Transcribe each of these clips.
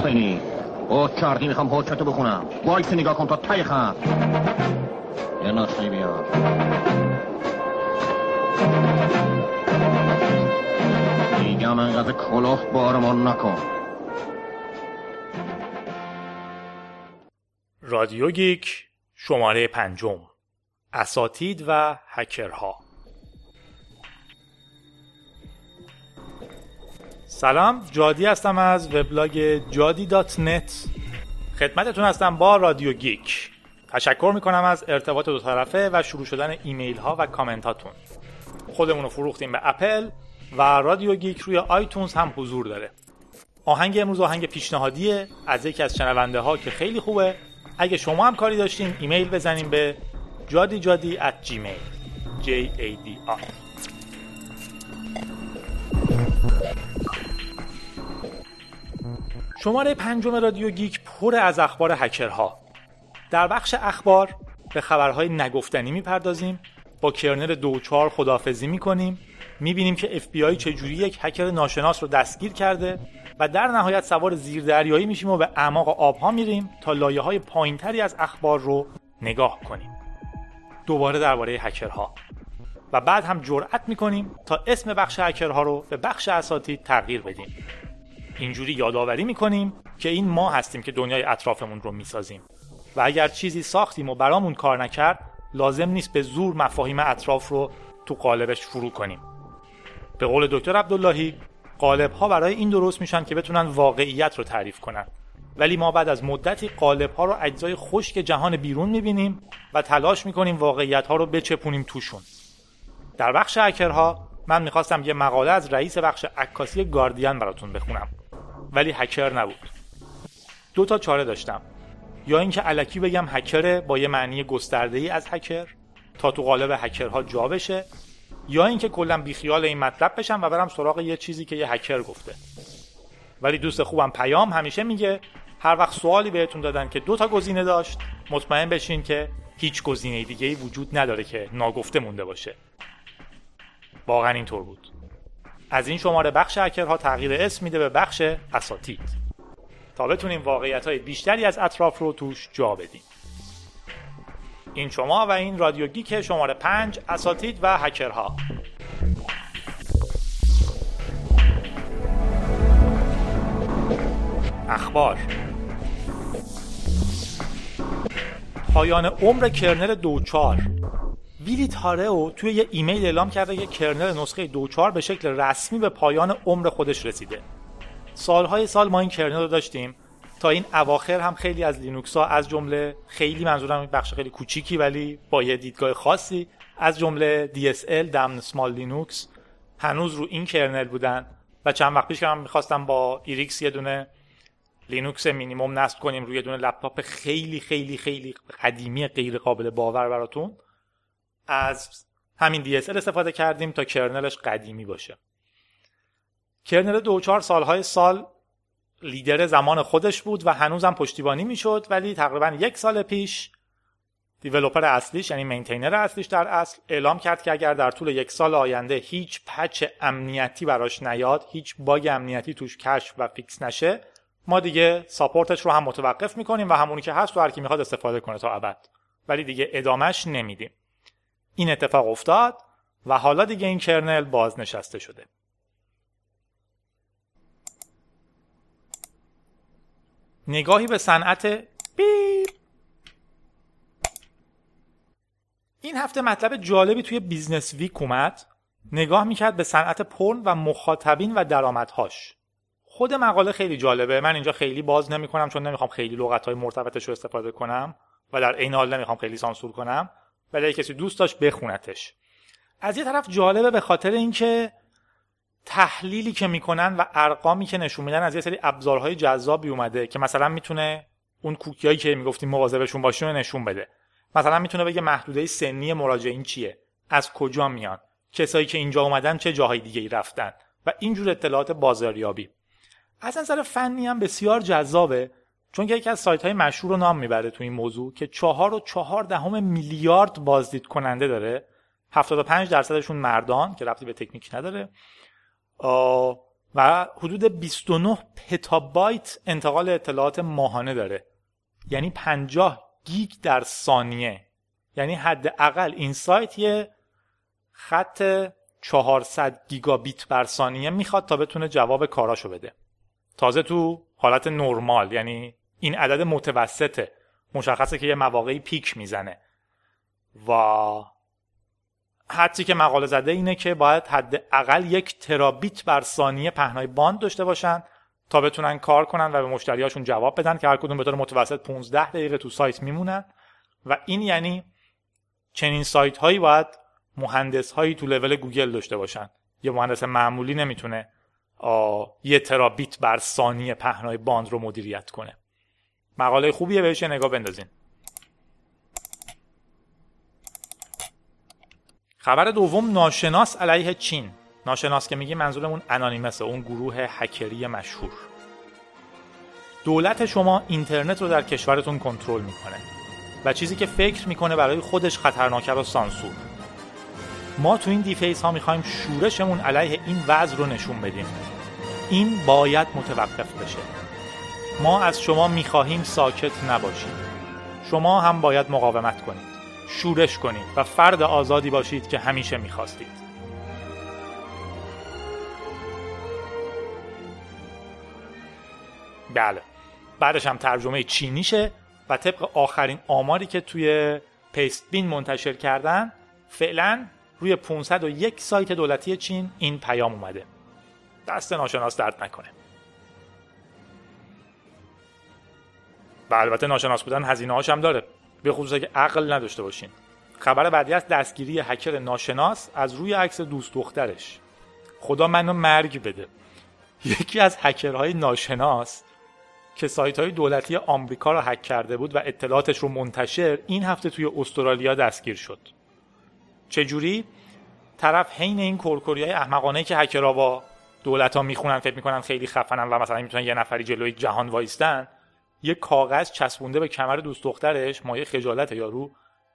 حسینی او کردی می‌خوام حجتو بخونم. وایس نگاه کن تا تای خط یه نسخه بیار. دیگه انقدر کلاه بارمان نکن. رادیو گیک شماره پنجم. اساتید و هکرها. سلام جادی هستم از وبلاگ جادی dot net. خدمتتون هستم با رادیو گیک. تشکر می‌کنم از ارتباط دو طرفه و شروع شدن ایمیل ها و کامنت هاتون خودمون رو فروختیم به اپل و رادیو گیک روی iTunes هم حضور داره. آهنگ امروز آهنگ پیشنهادیه از یکی از شنونده ها که خیلی خوبه. اگه شما هم کاری داشتین ایمیل بزنیم به جادی جادی at gmail. J a d شماره پنجم رادیو گیک پر از اخبار هکرها. در بخش اخبار به خبرهای نگفتنی می‌پردازیم با kernel دو چار خدافظی می‌کنیم می‌بینیم که اف بی آی چجوری یک هکر ناشناس رو دستگیر کرده و در نهایت سوار زیردریایی میشیم و به اعماق آبها میریم تا لایه های پایینتری از اخبار رو نگاه کنیم. دوباره درباره هکرها. و بعد هم جرأت می‌کنیم تا اسم بخش هکرها رو به بخش اساتید تغییر بدیم. اینجوری یادآوری می‌کنیم که این ما هستیم که دنیای اطرافمون رو می‌سازیم. و اگر چیزی ساختیم و برامون کار نکرد لازم نیست به زور مفاهیم اطراف رو تو قالبش فرو کنیم. به قول دکتر عبداللهی قالب ها برای این درست میشن که بتونن واقعیت رو تعریف کنن. ولی ما بعد از مدتی قالب ها رو اجزای خشک جهان بیرون می‌بینیم و تلاش می‌کنیم واقعیت ها رو بچپونیم توشون. در بخش هکرها من می‌خواستم یه مقاله از رئیس بخش عکاسی گاردین براتون بخونم. ولی هکر نبود. دو تا چاره داشتم. یا اینکه علکی بگم هکر با یه معنی گسترده ای از هکر تا تو قالب هکرها جا بشه یا اینکه کلا بیخیال این مطلب بشم و برم سراغ یه چیزی که یه هکر گفته. ولی دوست خوبم پیام همیشه میگه هر وقت سوالی بهتون دادن که دو تا گزینه داشت مطمئن بشین که هیچ گزینه دیگه ای وجود نداره که ناگفته مونده باشه. واقعا اینطور بود. از این شماره بخش هکرها تغییر اسم میده به بخش اساتید. تا بتونیم واقعیت های بیشتری از اطراف رو توش جا بدیم. این شما و این رادیو گیک شماره پنج اساتید و هکرها. اخبار. پایان عمر kernel دو چار. Willy Tarreau توی یه ایمیل اعلام کرده که kernel نسخه دو چار به شکل رسمی به پایان عمر خودش رسیده. سالهای سال ما این kernel رو داشتیم. تا این اواخر هم خیلی از لینوکس ها از جمله خیلی منظورم بخش خیلی کوچیکی ولی با یه دیدگاه خاصی از جمله DSL Damn Small Linux هنوز رو این kernel بودن و چند وقت پیش هم می‌خواستم با ایریکس یه دونه لینوکس مینیموم نصب کنیم روی دونه لپتاپ خیلی خیلی خیلی قدیمی غیر قابل باور براتون از همین DSL استفاده کردیم تا kernel ش قدیمی باشه. kernel دو چهار سالهای سال لیدر زمان خودش بود و هنوزم پشتیبانی می‌شد ولی تقریبا یک سال پیش developer اصلیش یعنی maintainer اصلیش در اصل اعلام کرد که اگر در طول یک سال آینده هیچ patch امنیتی براش نیاد هیچ bug امنیتی توش کشف و fix نشه ما دیگه support ش رو هم متوقف می‌کنیم و همونی که هست و هر کی می‌خواد استفاده کنه تا ابد. ولی دیگه ادامش نمیدیم. این اتفاق افتاد و حالا دیگه این kernel بازنشسته شده. نگاهی به صنعت بیپ. این هفته مطلب جالبی توی Businessweek اومد. نگاه می‌کرد به صنعت پورن و مخاطبین و درآمدهاش. خود مقاله خیلی جالبه. من اینجا خیلی باز نمی‌کنم چون نمی‌خوام خیلی لغت های مرتبطش رو استفاده کنم و در عین حال نمی‌خوام خیلی سانسور کنم. ولی کسی دوست داشت بخونتش. از یه طرف جالبه به خاطر اینکه تحلیلی که می‌کنن و ارقامی که نشون میدن از یه سری ابزارهای جذابی اومده که مثلا می‌تونه اون کوکیایی که می‌گفتیم مواظبشون باشیم نشون بده. مثلا می‌تونه بگه محدوده سنی مراجعین چیه؟ از کجا میان؟ کسایی که اینجا اومدن چه جاهای دیگه ای رفتن؟ و اینجور اطلاعات بازاریابی. از نظر فنی هم بسیار جذابه. چون که یکی از سایت های مشهور رو نام می‌بره تو این موضوع که چهار و چهار دهم میلیارد بازدید کننده داره. 75 درصدشون مردان که ربطی به تکنیک نداره. و حدود 29 پتابایت انتقال اطلاعات ماهانه داره. یعنی 50 گیگ در ثانیه. یعنی حداقل این سایت یه خط 400 گیگابیت بر ثانیه می‌خواد تا بتونه جواب کاراشو بده. تازه تو حالت نرمال یعنی این عدد متوسطه. مشخصه که یه مواقعی peak می‌زنه. و حدی که مقاله زده اینه که باید حداقل یک ترابیت بر ثانیه پهنای باند داشته باشن تا بتونن کار کنن و به مشتریاشون جواب بدن که هر کدوم به طور متوسط 15 دقیقه تو سایت میمونن. و این یعنی چنین سایت هایی باید مهندس هایی تو لول گوگل داشته باشن. یه مهندس معمولی نمی‌تونه یه ترابیت بر ثانیه پهنای باند رو مدیریت کنه. مقاله خوبیه بهش نگاه بندازین. خبر دوم ناشناس علیه چین. ناشناس که میگی منظورمون Anonymous ه اون گروه هکری مشهور. دولت شما اینترنت رو در کشورتون کنترل می‌کنه و چیزی که فکر می‌کنه برای خودش خطرناکه رو سانسور. ما تو این دیفیس ها می‌خوایم شورشمون علیه این وضع رو نشون بدیم. این باید متوقف بشه. ما از شما می‌خواهیم ساکت نباشید شما هم باید مقاومت کنید شورش کنید و فرد آزادی باشید که همیشه می‌خواستید. بله بعدش هم ترجمه چینیشه و طبق آخرین آماری که توی پیست بین منتشر کردن فعلا روی 501 سایت دولتی چین این پیام اومده. دست ناشناس درد نکنه. و البته ناشناس بودن هزینه هاش هم داره. به خصوص که عقل نداشته باشین. خبر بعدی از دستگیری هکر ناشناس از روی عکس دوست دخترش. خدا منو مرگ بده. یکی از هکرهای ناشناس که سایت های دولتی آمریکا را هک کرده بود و اطلاعاتش رو منتشر این هفته توی استرالیا دستگیر شد. چجوری؟ طرف حین این کورکوری های احمقانه که هکرها با دولت ها می‌خونن فکر می‌کنن خیلی خفنن و مثلا می‌تونن یه نفری جلوی جهان وایستن یه کاغذ چسبونده به کمر دوست دخترش مایه خجالت یارو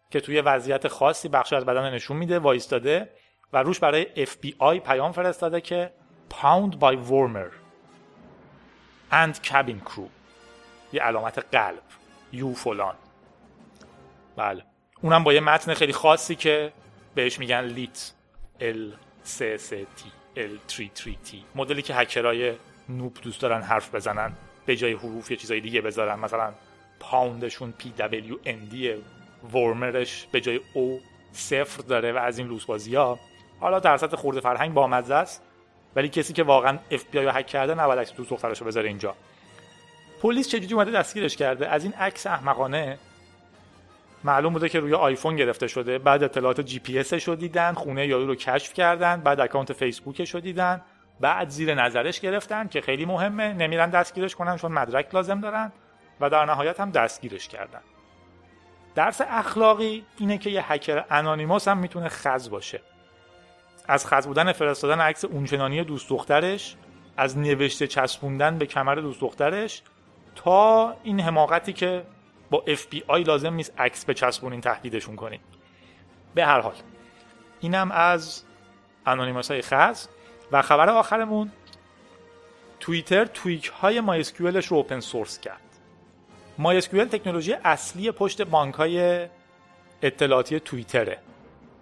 که توی وضعیت خاصی بخش از بدن نشون میده وایستاده و روش برای FBI پیام فرستاده که pwned by w0rmer and CabinCr3w. یه علامت قلب. you فلان. بله. اونم با یه متن خیلی خاصی که بهش میگن leet L 3 3 T. L 3 3 T. مدلی که هکرای noob دوست دارن حرف بزنن. به جای حروف یه چیزای دیگه بذارن مثلا pwned شون P W D w0rmer ش به جای O صفر داره و از این لوسبازی ها حالا در سطح خورده فرهنگ با است ولی کسی که واقعا اف بی آی هک کرده نباید عکس دوست دخترش بذاره اینجا. پلیس چجوری اومده دستگیرش کرده؟ از این عکس احمقانه معلوم بوده که روی آیفون گرفته شده. بعد اطلاعات جی پی اسش رو دیدن خونه یارو رو کشف کردن بعد اکانت فیسبوکش رو دیدن. بعد زیر نظرش گرفتن که خیلی مهمه نمیرن دستگیرش کنن چون مدرک لازم دارن و در نهایت هم دستگیرش کردن. درس اخلاقی اینه که یه هکر انانیموس هم می‌تونه خز باشه. از خز بودن فرستادن عکس اونچنانی دوست دخترش از نوشته چسبوندن به کمر دوست دخترش تا این حماقتی که با FBI لازم نیست عکس بچسبونین تهدیدشون کنین. به هر حال اینم از انانیموس های خز. و خبر آخرمون توییتر tweak های MySQL ش رو open source کرد. MySQL تکنولوژی اصلی پشت بانک های اطلاعاتی توییتره.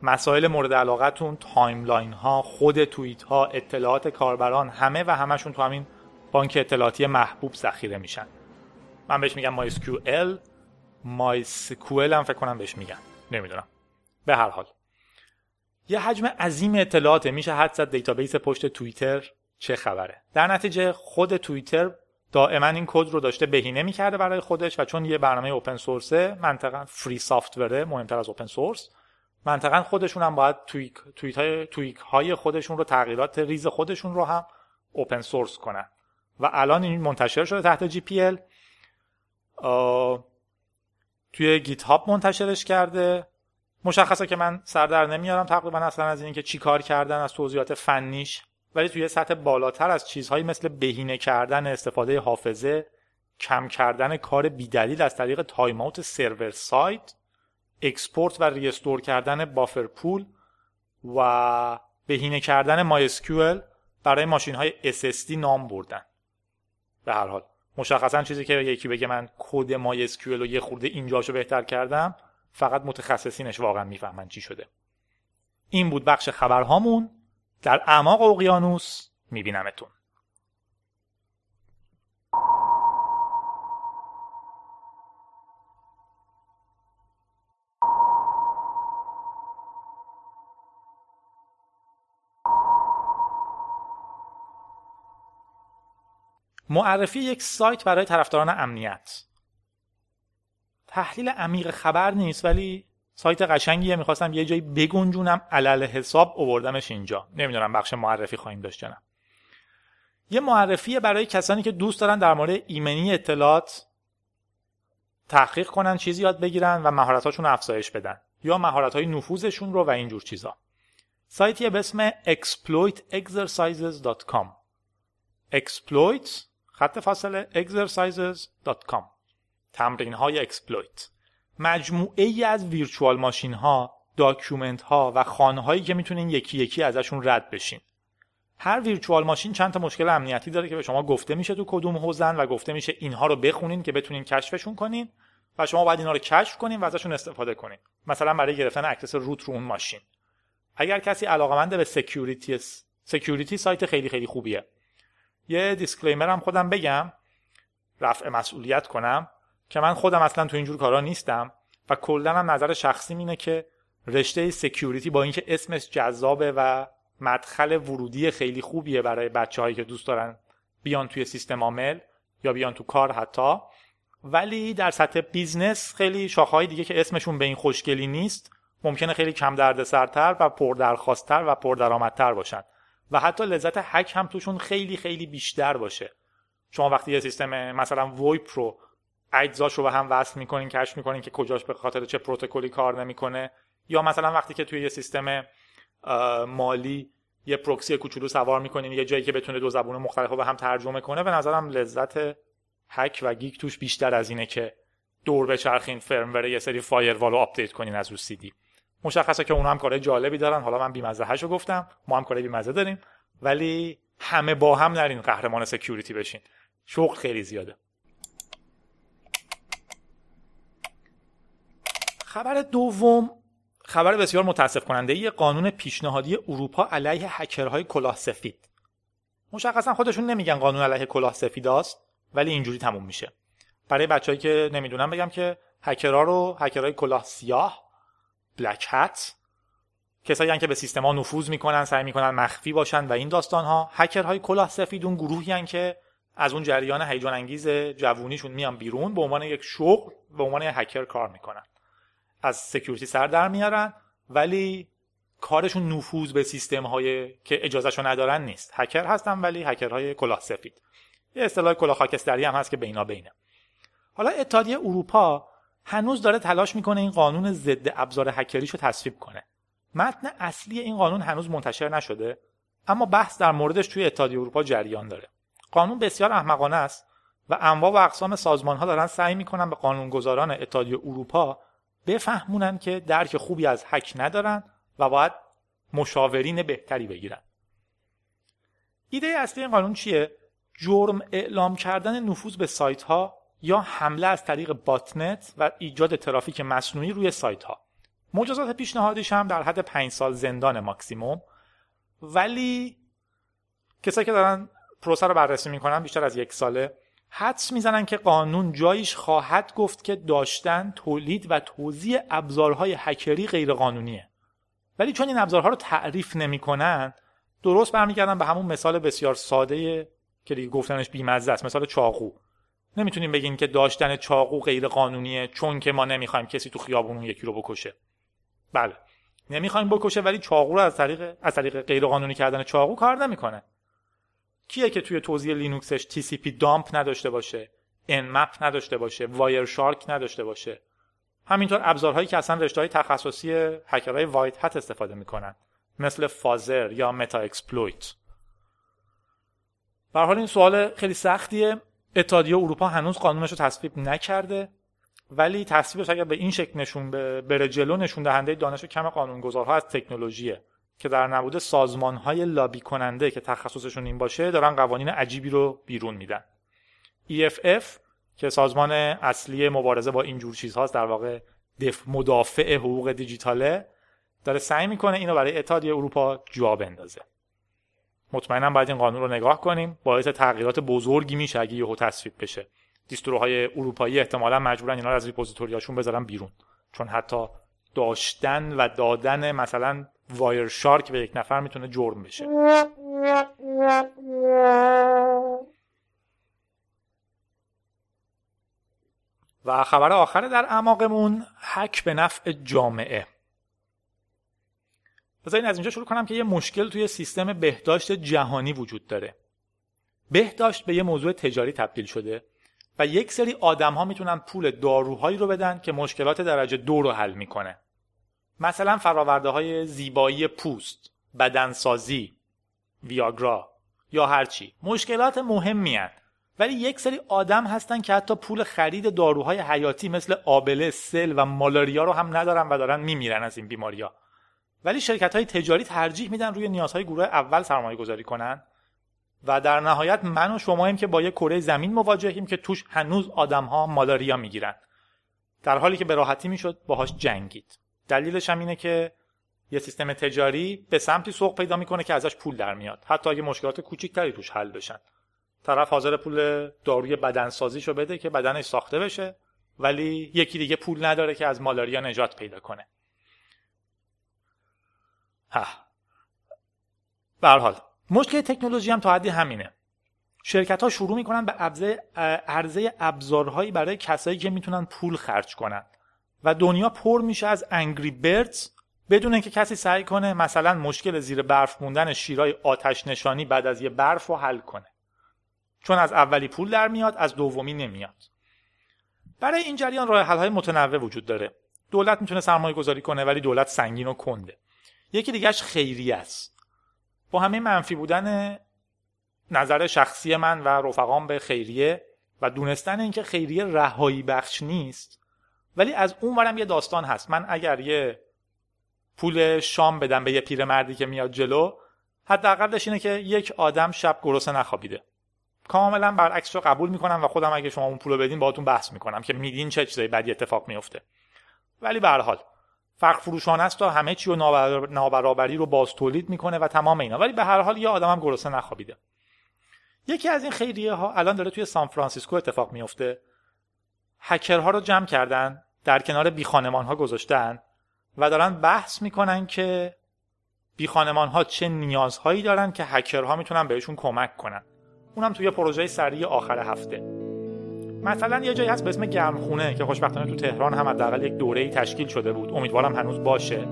مسائل مورد علاقتون timeline ها خود توییت ها اطلاعات کاربران همه و همشون تو همین بانک اطلاعاتی محبوب ذخیره میشن. من بهش میگم MySQL MySQL هم فکر کنم بهش میگن. نمی‌دونم. به هر حال. یه حجم عظیم اطلاعاته. میشه حدس زد database پشت توییتر چه خبره. در نتیجه خود توییتر دائما این کد رو داشته بهینه می‌کرده برای خودش و چون یه برنامه open source ه منطقا free software ه مهمتر از open source منطقا خودشون هم باید tweak, های, tweak های خودشون رو تغییرات ریز خودشون رو هم open source کنن. و الان این منتشر شده تحت GPL. توی GitHub منتشرش کرده. مشخصه که من سردر نمیارم تقریبا اصلا از اینکه چی کار کردن از توضیحات فنیش. ولی توی سطح بالاتر از چیزهایی مثل بهینه کردن استفاده حافظه کم کردن کار بیدلیل از طریق timeout server side export و restore کردن buffer pool و بهینه کردن مای برای ماشین های SSD نام بردن. به هر حال مشخصا چیزی که یکی بگه من کد مای رو یه خورده اینجاشو بهتر کردم فقط متخصصینش واقعا می‌فهمن چی شده. این بود بخش خبرهامون. در اعماق اقیانوس میبینمتون. معرفی یک سایت برای طرفداران امنیت. تحلیل عمیق خبر نیست ولی سایت قشنگیه. می‌خواستم یه جایی بگنجونم علل حساب اووردمش اینجا. نمی‌دونم بخش معرفی خواهیم داشت نه. یه معرفی برای کسانی که دوست دارن در مورد ایمنی اطلاعات تحقیق کنن چیزی یاد بگیرن و مهارتاشون افزایش بدن یا مهارت های نفوذشون رو و اینجور چیزا. سایتیه به اسم exploitexercises.com exploit خط فاصله exercises.com تمرین های exploit. مجموعه ای از virtual machine ها document ها و خانه هایی که می‌تونین یکی یکی ازشون رد بشین. هر virtual machine چند تا مشکل امنیتی داره که به شما گفته میشه تو کدوم حوزن و گفته میشه اینها رو بخونین که بتونین کشفشون کنین و شما باید اینها رو کشف کنین و ازشون استفاده کنین. مثلا برای گرفتن access root رو اون ماشین. اگر کسی علاقمند به security security سایت خیلی خیلی خوبیه. یه disclaimer هم خودم بگم. رفع مسئولیت کنم. که من خودم اصلا تو اینجور کارا نیستم و کلا هم نظر شخصی اینه که رشته security با اینکه اسمش جذابه و مدخل ورودی خیلی خوبیه برای بچههایی که دوست دارن بیان توی سیستم عامل یا بیان تو کار حتی ولی در سطح business خیلی شاخهای دیگه که اسمشون به این خوشگلی نیست ممکنه خیلی کم دردسرتر و پردرخواستتر و پردرآمدتر باشن. و حتی لذت هک هم توشون خیلی خیلی بیشتر باشه. شما وقتی یه سیستم مثلا VoIP رو اجزاش رو به هم وصل می‌کنین کشف می‌کنین که کجاش به خاطر چه پروتکلی کار نمی‌کنه. یا مثلا وقتی که توی یه سیستم مالی یه پروکسی کوچولو سوار می‌کنین یه جایی که بتونه دو زبون مختلف رو به هم ترجمه کنه به نظرم لذت هک و geek توش بیشتر از اینه که دور بچرخین firmware یه سری firewall رو update کنین از رو سی دی مشخصه که اونها هم کارهای جالبی دارن. حالا من بیمزه هشو گفتم. ما هم کارهای بیمزه داریم. ولی همه با هم نرین قهرمان security بشین. شغل خیلی زیاده. خبر دوم خبر بسیار متاسف کننده یه قانون پیشنهادی اروپا علیه هکرهای کلاه سفید. مشخصا خودشون نمیگن قانون علیه کلاه سفید است ولی اینجوری تموم میشه. برای بچههایی که نمی‌دونم بگم که هکرها رو هکرهای کلاه سیاه black hat کسایی که به سیستما نفوذ می‌کنن سعی می‌کنن مخفی باشن و این داستان ها هکرهای کلاه سفید اون گروهی که از اون جریان هیجان انگیز جوونیشون میان بیرون به عنوان یک شغل به عنوان هکر کار می‌کنن. از security سر در میارن ولی کارشون نفوذ به سیستم های که اجازهشو ندارن نیست. هکر هستن ولی هکرهای کلاه سفید. یه اصطلاح کلاه خاکستری هم هست که بینا بینه. حالا اتحادیه اروپا هنوز داره تلاش می‌کنه این قانون ضد ابزار هکریشو تصویب کنه. متن اصلی این قانون هنوز منتشر نشده اما بحث در موردش توی اتحادیه اروپا جریان داره. قانون بسیار احمقانه است و انواع و اقسام سازمان ها دارن سعی می‌کنن به قانونگذاران اتحادیه اروپا بفهمونن که درک خوبی از حک ندارن و باید مشاورین بهتری بگیرن. ایده اصلی این قانون چیه؟ جرم اعلام کردن نفوذ به سایت ها یا حمله از طریق باتنت و ایجاد ترافیک مصنوعی روی سایت ها مجازات پیشنهادیش هم در حد 5 سال زندان ماکسیموم. ولی کسایی که دارن پروسه رو بررسی می‌کنن بیشتر از یک ساله حدس می‌زنن که قانون جایش خواهد گفت که داشتن تولید و توزیع ابزارهای هکری غیرقانونیه. ولی چون این ابزارها رو تعریف نمی‌کنن درست برمیگردن به همون مثال بسیار ساده که دیگه گفتنش بیمزه است مثال چاقو. نمی‌تونیم بگیم که داشتن چاقو غیر قانونیه چون که ما نمی‌خوایم کسی تو خیابون یکی رو بکشه. بله. نمی‌خوایم بکشه ولی چاقو رو از طریق از طریق غیر قانونی کردن چاقو کار نمی‌کنه. کیه که توی توزیع لینوکسش tcpdump نداشته باشه Nmap نداشته باشه Wireshark نداشته باشه؟ همینطور ابزارهایی که اصلا رشته های تخصصی هکرهای white hat استفاده می‌کنن مثل fuzzer یا Metasploit به این سوال خیلی سختیه. اتحادیه اروپا هنوز قانونش رو تصویب نکرده ولی تصویبش اگر به این شکل نشون بره جلو نشون دهنده دانش کم قانونگذارها از تکنولوژیه. که در نبود سازمان های لابی کننده که تخصصشون این باشه دارن قوانین عجیبی رو بیرون میدن. EFF که سازمان اصلی مبارزه با اینجور چیزهاست در واقع دف مدافع حقوق دیجیتاله داره سعی می‌کنه اینو برای اتحادیه اروپا جا بندازه. مطمئنم باید این قانون رو نگاه کنیم. باعث تغییرات بزرگی میشه اگه یهو تصویب بشه. دیستروهای اروپایی احتمالا مجبورن اینا رو از ریپوزیتوریاشون بذارن بیرون. چون حتی داشتن و دادن مثلا وایر شارک به یک نفر می‌تونه جرم بشه. و خبر آخر در اعماقمون حک به نفع جامعه. بذارین از اینجا شروع کنم که یه مشکل توی سیستم بهداشت جهانی وجود داره. بهداشت به یه موضوع تجاری تبدیل شده و یک سری آدم ها می‌تونن پول داروهایی رو بدن که مشکلات درجه دو رو حل می‌کنه. مثلا فراورده های زیبایی پوست بدنسازی ویاگرا یا هرچی مشکلات مهمی هن. ولی یک سری آدم هستن که حتی پول خرید داروهای حیاتی مثل آبله سل و مالاریا رو هم ندارن و دارن میمیرن از این بیماریا ولی شرکت های تجاری ترجیح میدن روی نیازهای گروه اول سرمایه گذاری کنن و در نهایت من و شماییم که با یک کره زمین مواجهیم که توش هنوز آدم ها مالاریا می‌گیرن. در حالی که به راحتی می‌شد باهاش جنگید. دلیلش هم اینه که یه سیستم تجاری به سمتی سوق پیدا می‌کنه که ازش پول در میاد. حتی اگه مشکلات کوچیکتری توش حل بشن. طرف حاضر پول داروی بدنسازیشو بده که بدنش ساخته بشه ولی یکی دیگه پول نداره که از مالاریا نجات پیدا کنه. ها به حال مشکل تکنولوژی هم تا حدی همینه. شرکت ها شروع می‌کنن به عرضه, ابزارهایی برای کسایی که می‌تونن پول خرج کنن. و دنیا پر میشه از انگری بردز بدون اینکه کسی سعی کنه مثلا مشکل زیر برف موندن شیرای آتش نشانی بعد از یه برف رو حل کنه. چون از اولی پول در میاد از دومی نمیاد. برای این جریان راه حل های متنوع وجود داره. دولت می‌تونه سرمایه گذاری کنه ولی دولت سنگین و کنده. یکی دیگهش خیریه است. با همه منفی بودن نظر شخصی من و رفقام به خیریه و دونستن اینکه خیریه رهایی بخش نیست ولی از اون ورم یه داستان هست. من اگر یه پول شام بدم به یه پیرمردی که میاد جلو حداقلش اینه که یک آدم شب گرسنه نخوابیده. کاملا برعکس رو قبول می‌کنم و خودم اگه شما اون پول بدین باهاتون بحث می‌کنم که میدین چه چیزایی بدی اتفاق میفته ولی به هر حال فرق فروشان است و همه چی و نابرابری رو باز تولید می‌کنه و تمام اینا. ولی به هر حال یه آدم هم گرسنه نخوابیده. یکی از این خیریه ها الان داره توی سان فرانسیسکو اتفاق میفته هکرها رو جمع کردن. در کنار بی ها گذاشتن و دارن بحث می‌کنن که بی ها چه نیازهایی دارن که هکرها می‌تونن بهشون کمک کنن. اونم توی پروژه سریع آخر هفته. مثلا یه جایی هست به اسم گرمخونه که خوشبختانه تو تهران هم حداقل یک دوره‌ای تشکیل شده بود. امیدوارم هنوز باشه.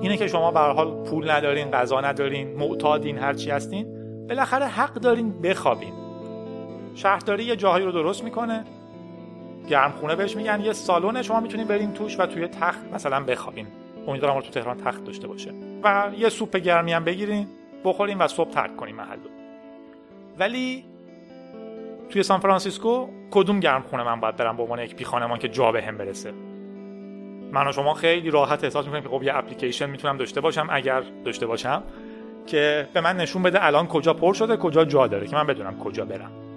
اینه که شما به حال پول ندارین غذا ندارین معتادین هر چی هستین بالاخره حق دارین بخوابین. شهرداری یه جاهایی رو درست می‌کنه. گرمخونه بهش میگن. یه سالن شما می‌تونین برین توش و توی تخت مثلا بخوابین امیدوارم تو تهران تخت داشته باشه. و یه سوپ گرمی هم بگیرین بخورین و صبح ترک کنین محلو ولی توی سان فرانسیسکو کدوم گرم خونه من باید برم به عنوان یک بی‌خانمان که جا به هم برسه؟ من و شما خیلی راحت احساس می‌کنیم که خب یه اپلیکیشن می‌تونم داشته باشم اگر داشته باشم که به من نشون بده الان کجا پر شده کجا جا داره که من بدونم کجا برم.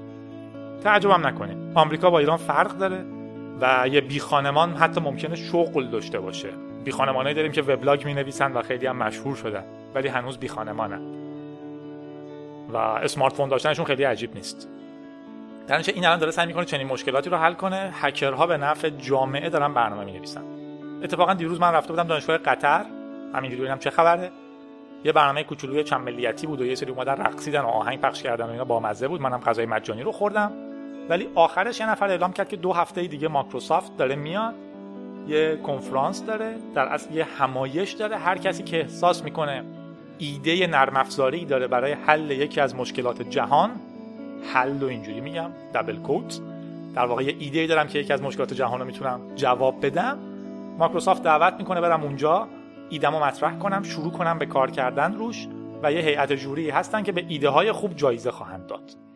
تعجبم نکنید آمریکا با ایران فرق داره و یه بی خانمان حتی ممکنه شغل داشته باشه. بی خانمانایی داریم که وبلاگ می نویسن و خیلی هم مشهور شدن ولی هنوز بی خانمانن. و اسمارت فون داشتنشون خیلی عجیب نیست. در این الان داره سعی می‌کنه چنین مشکلاتی رو حل کنه. هکرها به نفع جامعه دارن برنامه می نویسن اتفاقا دیروز من رفته بودم دانشگاه قطر. همینجوری ببینم چه خبره. یه برنامه کوچولوی چند ملیتی بود و یه سری اومدن رقصیدن و آهنگ پخش کردن و اینا با مزه بود. منم غذای مجانی رو خوردم. ولی آخرش یه نفر اعلام کرد که دو هفته دیگه مایکروسافت داره میاد یه کنفرانس داره در اصل یه همایش داره. هر کسی که احساس می‌کنه ایده نرم افزاری داره برای حل یکی از مشکلات جهان حل و اینجوری میگم دبل کوت در واقع یه ایده دارم که یکی از مشکلات جهان رو می‌تونم جواب بدم. مایکروسافت دعوت می‌کنه برم اونجا ایدمو مطرح کنم شروع کنم به کار کردن روش و یه هیئت جوری هستن که به ایده های خوب جایزه خواهند داد.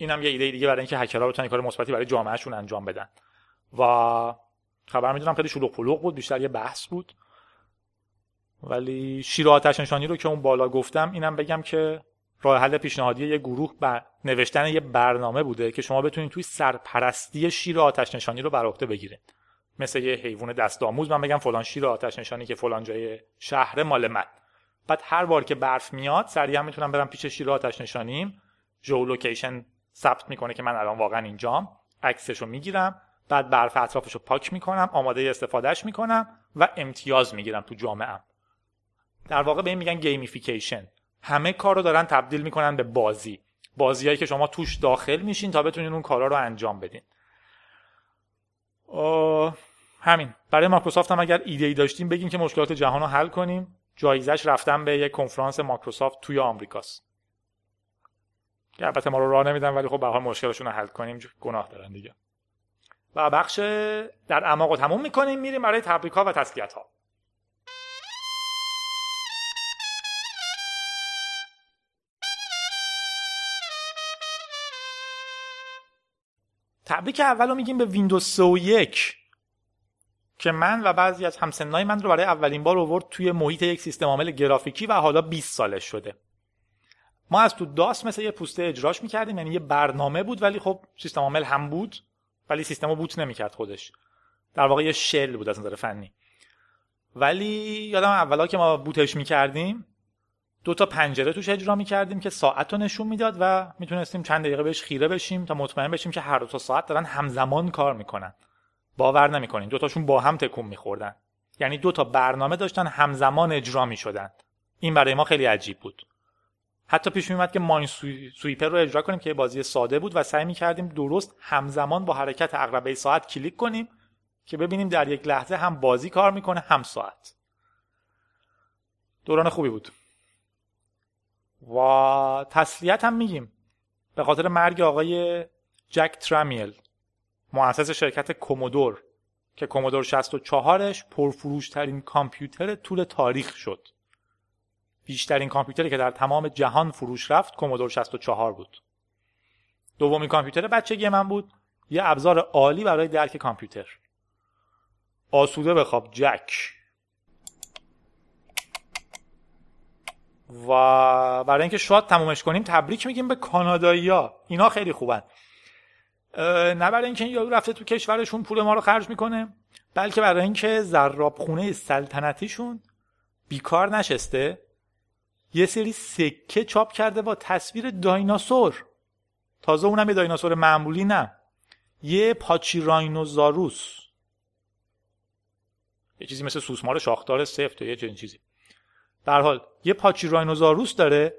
اینم یه ایده دیگه برای اینکه هکرها بتونن کار مثبتی برای جامعهشون انجام بدن. و خبر می‌دونم خیلی شلوغ پلوغ بود بیشتر یه بحث بود. ولی شیر آتش نشانی رو که اون بالا گفتم اینم بگم که راه حل پیشنهادی یه گروه بر نوشتن یه برنامه بوده که شما بتونید توی سرپرستی شیر آتش نشانی رو بر عهده بگیرید. مثل یه حیوان دست آموز من بگم فلان شیر آتش نشانی که فلان جای شهر مال من. بعد هر بار که برف میاد سریع می‌تونم برم پیش شیر آتش نشانیم. geolocation ثبت می‌کنه که من الان واقعا اینجام عکسشو می‌گیرم. بعد برف اطرافشو پاک می‌کنم. آماده استفادهش می‌کنم و امتیاز می‌گیرم تو جامعه در واقع به این میگن gamification. همه کار رو دارن تبدیل می‌کنن به بازی. بازیایی که شما توش داخل میشین تا بتونین اون کارا رو انجام بدین. همین. برای مایکروسافت هم اگر ایده ای داشتیم بگیم که مشکلات جهان رو حل کنیم. جایزش رفتن به یک کنفرانس مایکروسافت توی آمریکاست. که البته ما رو راه نمیدن ولی خب به حال مشکلشون رو حل کنیم گناه دارن دیگه. و بخش در اعماق تموم می‌کنیم میریم برای تبریک ها و تسلیت ها تبریک اول رو میگیم به ویندوز 31 که من و بعضی از همسنای من رو برای اولین بار آورد توی محیط یک سیستم عامل گرافیکی و حالا 20 سالش شده. ما از تو داس مثل یه پوسته اجراش می‌کردیم یعنی یه برنامه بود ولی خب سیستم عامل هم بود ولی سیستم بوت نمی‌کرد خودش. در واقع یه شل بود از نظر فنی. ولی یادم اولا که ما بوتش می‌کردیم دو تا پنجره توش اجرا می‌کردیم که ساعت رو نشون می‌داد و می‌تونستیم چند دقیقه بهش خیره بشیم تا مطمئن بشیم که هر دو تا ساعت دارن همزمان کار می‌کنن. باور نمی‌کنین دو تاشون با هم تکون میخوردن. یعنی دو تا برنامه داشتن همزمان اجرا می‌شدن. این برای ما خیلی عجیب بود. حتی پیش میومد که ماین سویپر رو اجرا کنیم که بازی ساده بود و سعی می‌کردیم درست همزمان با حرکت عقربه ساعت کلیک کنیم که ببینیم در یک لحظه هم بازی کار می‌کنه هم ساعت. دوران خوبی بود. و تسلیت هم میگیم. به خاطر مرگ آقای جک ترامیل مؤسس شرکت کومودور که کومودور 64ش پرفروشترین کامپیوتر طول تاریخ شد. بیشترین کامپیوتری که در تمام جهان فروش رفت کومودور 64 بود. دومین کامپیوتر بچگی من بود. یه ابزار عالی برای درک کامپیوتر. آسوده بخواب جک و برای اینکه شاد تمومش کنیم تبریک میگیم به کانادایی‌ها. اینا خیلی خوبن. نه برای اینکه یارو رفته تو کشورشون پول ما رو خرج می‌کنه بلکه برای اینکه زراب خونه سلطنتیشون بیکار نشسته. یه سری سکه چاپ کرده با تصویر دایناسور. تازه اونم یه دایناسور معمولی نه. یه پاچی راینوزاروس. یه چیزی مثل سوسمار شاخدار سفت یه چنین چیزی. در حال یه پاچی راینوزاروس داره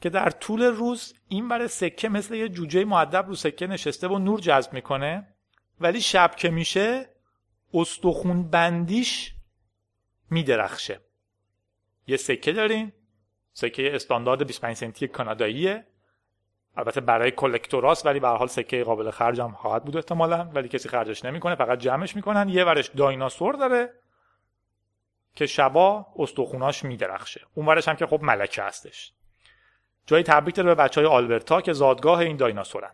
که در طول روز این بر سکه مثل یه جوجه معدب رو سکه نشسته و نور جذب می‌کنه ولی شب که میشه استخون بندیش میدرخشه. یه سکه داریم سکه استاندارد 25 سنتی کاناداییه. البته برای کلکتوراس ولی به حال سکه قابل خرج هم خواهد بود احتمالا ولی کسی خرجش نمی‌کنه فقط جمعش می‌کنن. یه ورش دایناسور داره که شبا استخوناش میدرخشه. اون ورش هم که خب ملکه هستش. جای تبریک داره به بچه های آلبرتا که زادگاه این دایناسورن.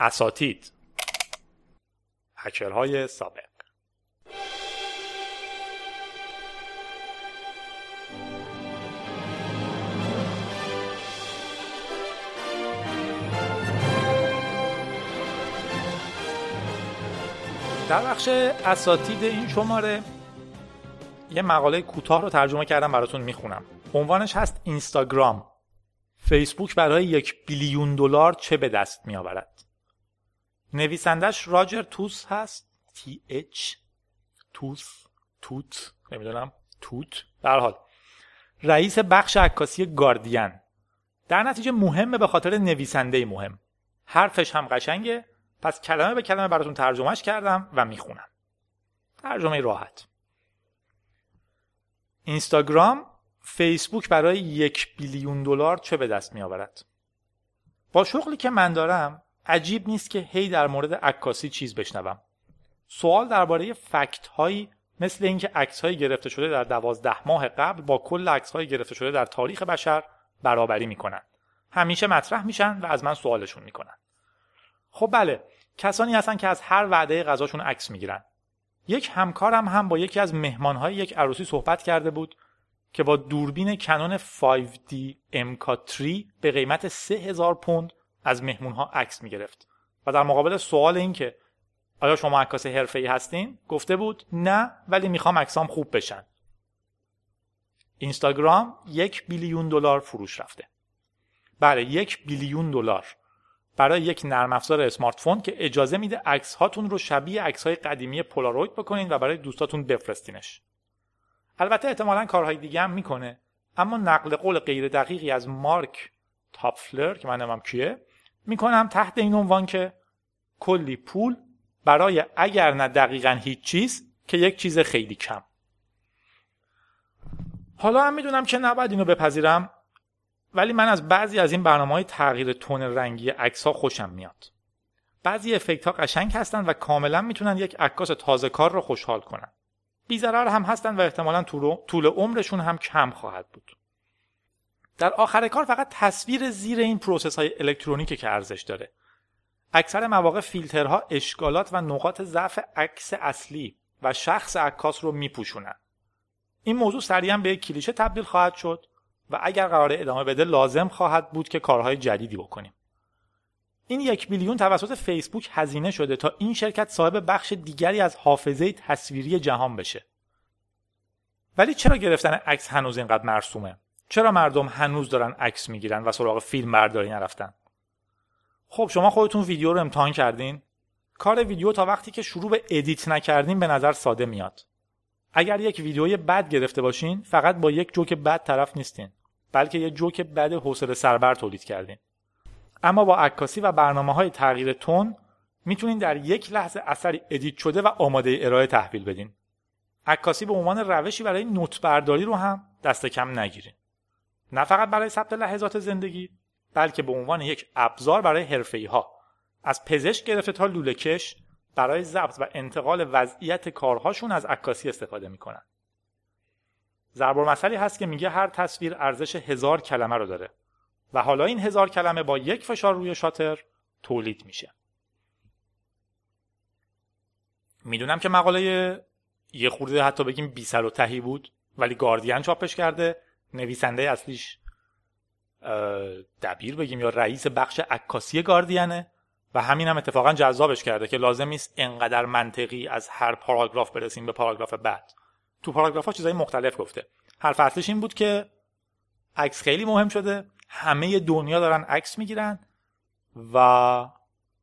اساتید. هکرهای سابق. در بخش اساتید این شماره یه مقاله کوتاه رو ترجمه کردم براتون می‌خونم. عنوانش هست اینستاگرام. فیسبوک برای یک بیلیون دلار چه به دست میآورد؟ نویسندش راجر توس هست. تی اچ توس توت نمی‌دونم توت. در حال رئیس بخش عکاسی گاردین. در نتیجه مهمه به خاطر نویسنده مهم. حرفش هم قشنگه. پس کلمه به کلمه براتون ترجمهش کردم و می‌خونم. ترجمه راحت. اینستاگرام فیسبوک برای یک بیلیون دلار چه به دست می آورد با شغلی که من دارم عجیب نیست که هی در مورد عکاسی چیز بشنوم. سوال درباره فکت هایی مثل اینکه عکس های گرفته شده در دوازده ماه قبل با کل عکس های گرفته شده در تاریخ بشر برابری می‌کنن. همیشه مطرح میشن و از من سوالشون می‌کنن. خب بله کسانی هستن که از هر وعده غذاشون عکس می‌گیرن. یک همکارم هم با یکی از مهمانهای یک عروسی صحبت کرده بود که با دوربین کنون 5D MK3 به قیمت 3000 پوند از مهمونها عکس می‌گرفت و در مقابل سوال این که آیا شما عکاس حرفه‌ای هستین؟ گفته بود نه ولی می‌خوام عکسام خوب بشن. اینستاگرام یک بیلیون دلار فروش رفته. بله یک بیلیون دلار. برای یک نرم افزار اسمارت فون که اجازه میده عکس هاتون رو شبیه عکس های قدیمی پولاروید بکنین و برای دوستاتون بفرستینش. البته احتمالا کارهای دیگه هم می‌کنه اما نقل قول غیر دقیقی از مارک تاپفلر که من نمیم کیه می‌کنم تحت این عنوان که کلی پول برای اگر نه دقیقا هیچ چیز که یک چیز خیلی کم. حالا هم می‌دونم که نباید اینو بپذیرم. ولی من از بعضی از این برنامه های تغییر تون رنگی عکس ها خوشم میاد. بعضی افکت ها قشنگ هستن و کاملا می‌تونن یک عکاس تازه کار رو خوشحال کنن. بیزرار هم هستن و احتمالا طول عمرشون هم کم خواهد بود. در آخر کار فقط تصویر زیر این process های الکترونیکی که ارزش داره. اکثر مواقع فیلترها اشکالات و نقاط ضعف عکس اصلی و شخص عکاس رو میپوشونن. این موضوع سریعا به یک کلیشه تبدیل خواهد شد. و اگر قرار ادامه بده لازم خواهد بود که کارهای جدیدی بکنیم. این یک بیلیون توسط فیسبوک هزینه شده تا این شرکت صاحب بخش دیگری از حافظه تصویری جهان بشه. ولی چرا گرفتن عکس هنوز اینقدر مرسومه؟ چرا مردم هنوز دارن عکس می‌گیرن و سراغ فیلم برداری نرفتن؟ خب شما خودتون ویدیو رو امتحان کردین. کار ویدیو تا وقتی که شروع به edit نکردین به نظر ساده میاد. اگر یک ویدیوی بد گرفته باشین فقط با یک جوک بد طرف نیستین بلکه یک جوک بد حوصله سربر تولید کردین. اما با عکاسی و برنامه های تغییر تون می‌تونین در یک لحظه اثری edit شده و آماده ارائه تحویل بدین. عکاسی به عنوان روشی برای نوت برداری رو هم دست کم نگیرین. نه فقط برای ثبت لحظات زندگی بلکه به عنوان یک ابزار برای حرفه‌ای ها از پزشک گرفته تا لوله کش برای ضبط و انتقال وضعیت کارهاشون از عکاسی استفاده می‌کنن. ضرب مسئله هست که میگه هر تصویر ارزش هزار کلمه رو داره و حالا این هزار کلمه با یک فشار روی شاتر تولید میشه. می‌دونم که مقاله یه خورده حتی بگیم بی سر و تهی بود ولی گاردین چاپش کرده. نویسنده اصلیش دبیر بگیم یا رئیس بخش عکاسی گاردینه. و همین هم اتفاقا جذابش کرده که لازم نیست انقدر منطقی از هر پاراگراف برسیم به پاراگراف بعد. تو پاراگراف ها چیزای مختلف گفته. حرف اصلیش این بود که عکس خیلی مهم شده. همه دنیا دارن عکس می‌گیرن و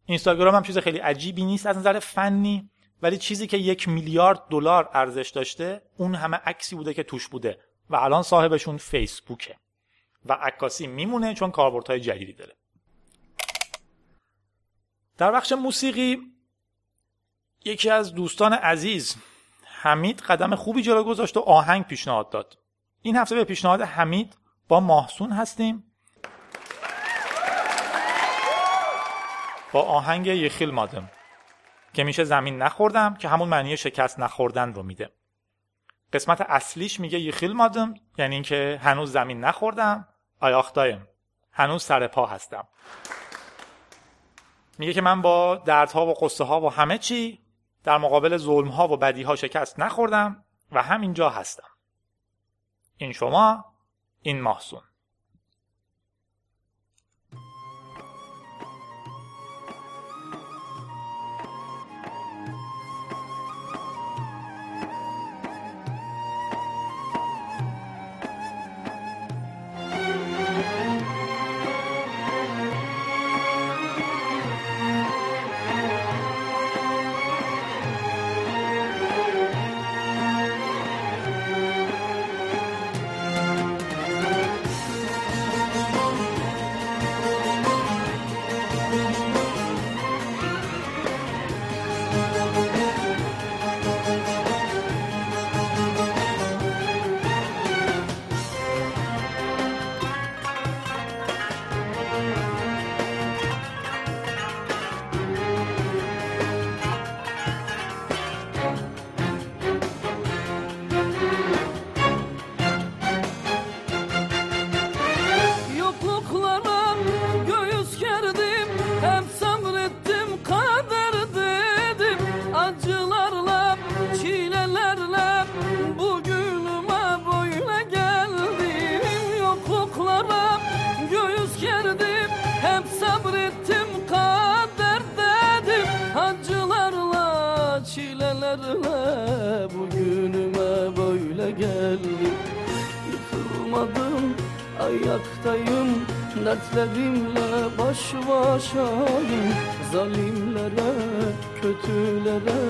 اینستاگرام هم چیز خیلی عجیبی نیست از نظر فنی ولی چیزی که یک میلیارد دلار ارزش داشته اون همه عکسی بوده که توش بوده. و الان صاحبشون فیسبوکه. و عکاسی میمونه چون کاربردهای جدیدی داره. در بخش موسیقی یکی از دوستان عزیز حمید قدم خوبی جلو گذاشت و آهنگ پیشنهاد داد. این هفته به پیشنهاد حمید با ماهسون هستیم. با آهنگ یخیل مادم که میشه زمین نخوردم که همون معنی شکست نخوردن رو میده. قسمت اصلیش میگه یخیل مادم یعنی اینکه هنوز زمین نخوردم. آیاختایم هنوز سر پا هستم. میگه که من با دردها و قصه ها و همه چی در مقابل ظلم ها و بدی ها شکست نخوردم و همینجا هستم. این شما این محسون. Ayaktayım Dertlerimle baş başayım Zalimlere, kötülere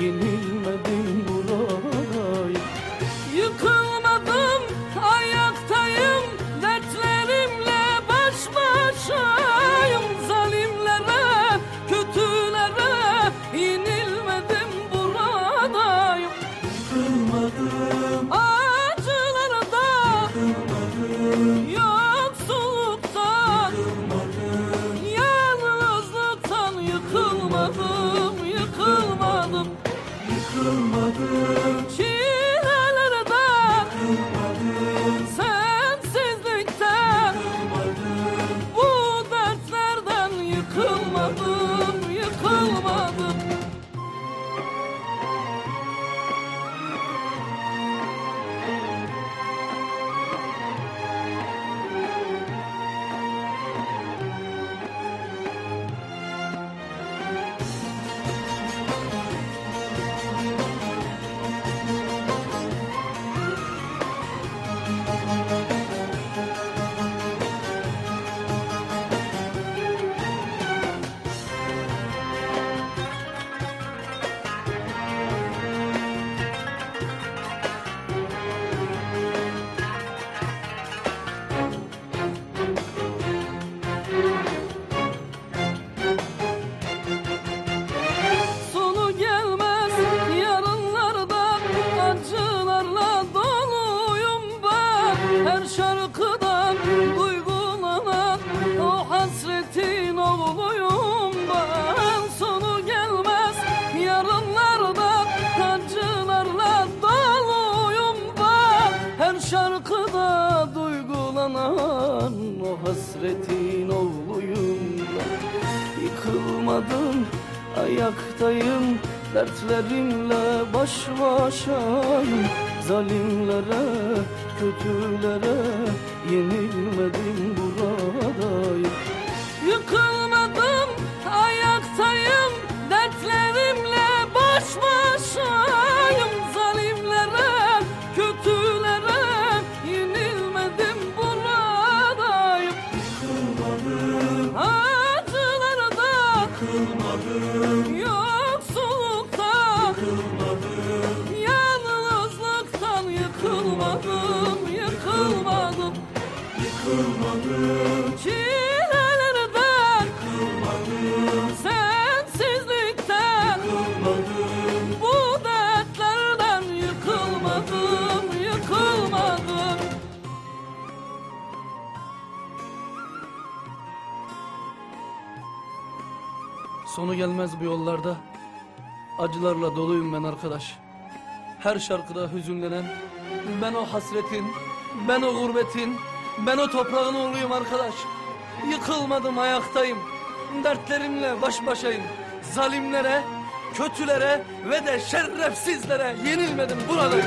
Yenilmedim ayaktayım. Dertlerimle baş başayım Zalimlere, kötülere Yenilmedim buradayım. Yıkılmadım ayaktayım Dertlerimle baş başayım Yıkılmadım Çilelerden Yıkılmadım Sensizlikten Yıkılmadım. Bu dertlerden yıkılmadım Yıkılmadım. Sonu gelmez bu yollarda. Acılarla doluyum ben arkadaş. Her şarkıda hüzünlenen Ben o hasretin Ben o gurbetin Ben o toprağın oğluyum arkadaş. Yıkılmadım ayaktayım. Dertlerimle baş başayım. Zalimlere Kötülere Ve de şerefsizlere Yenilmedim buradayım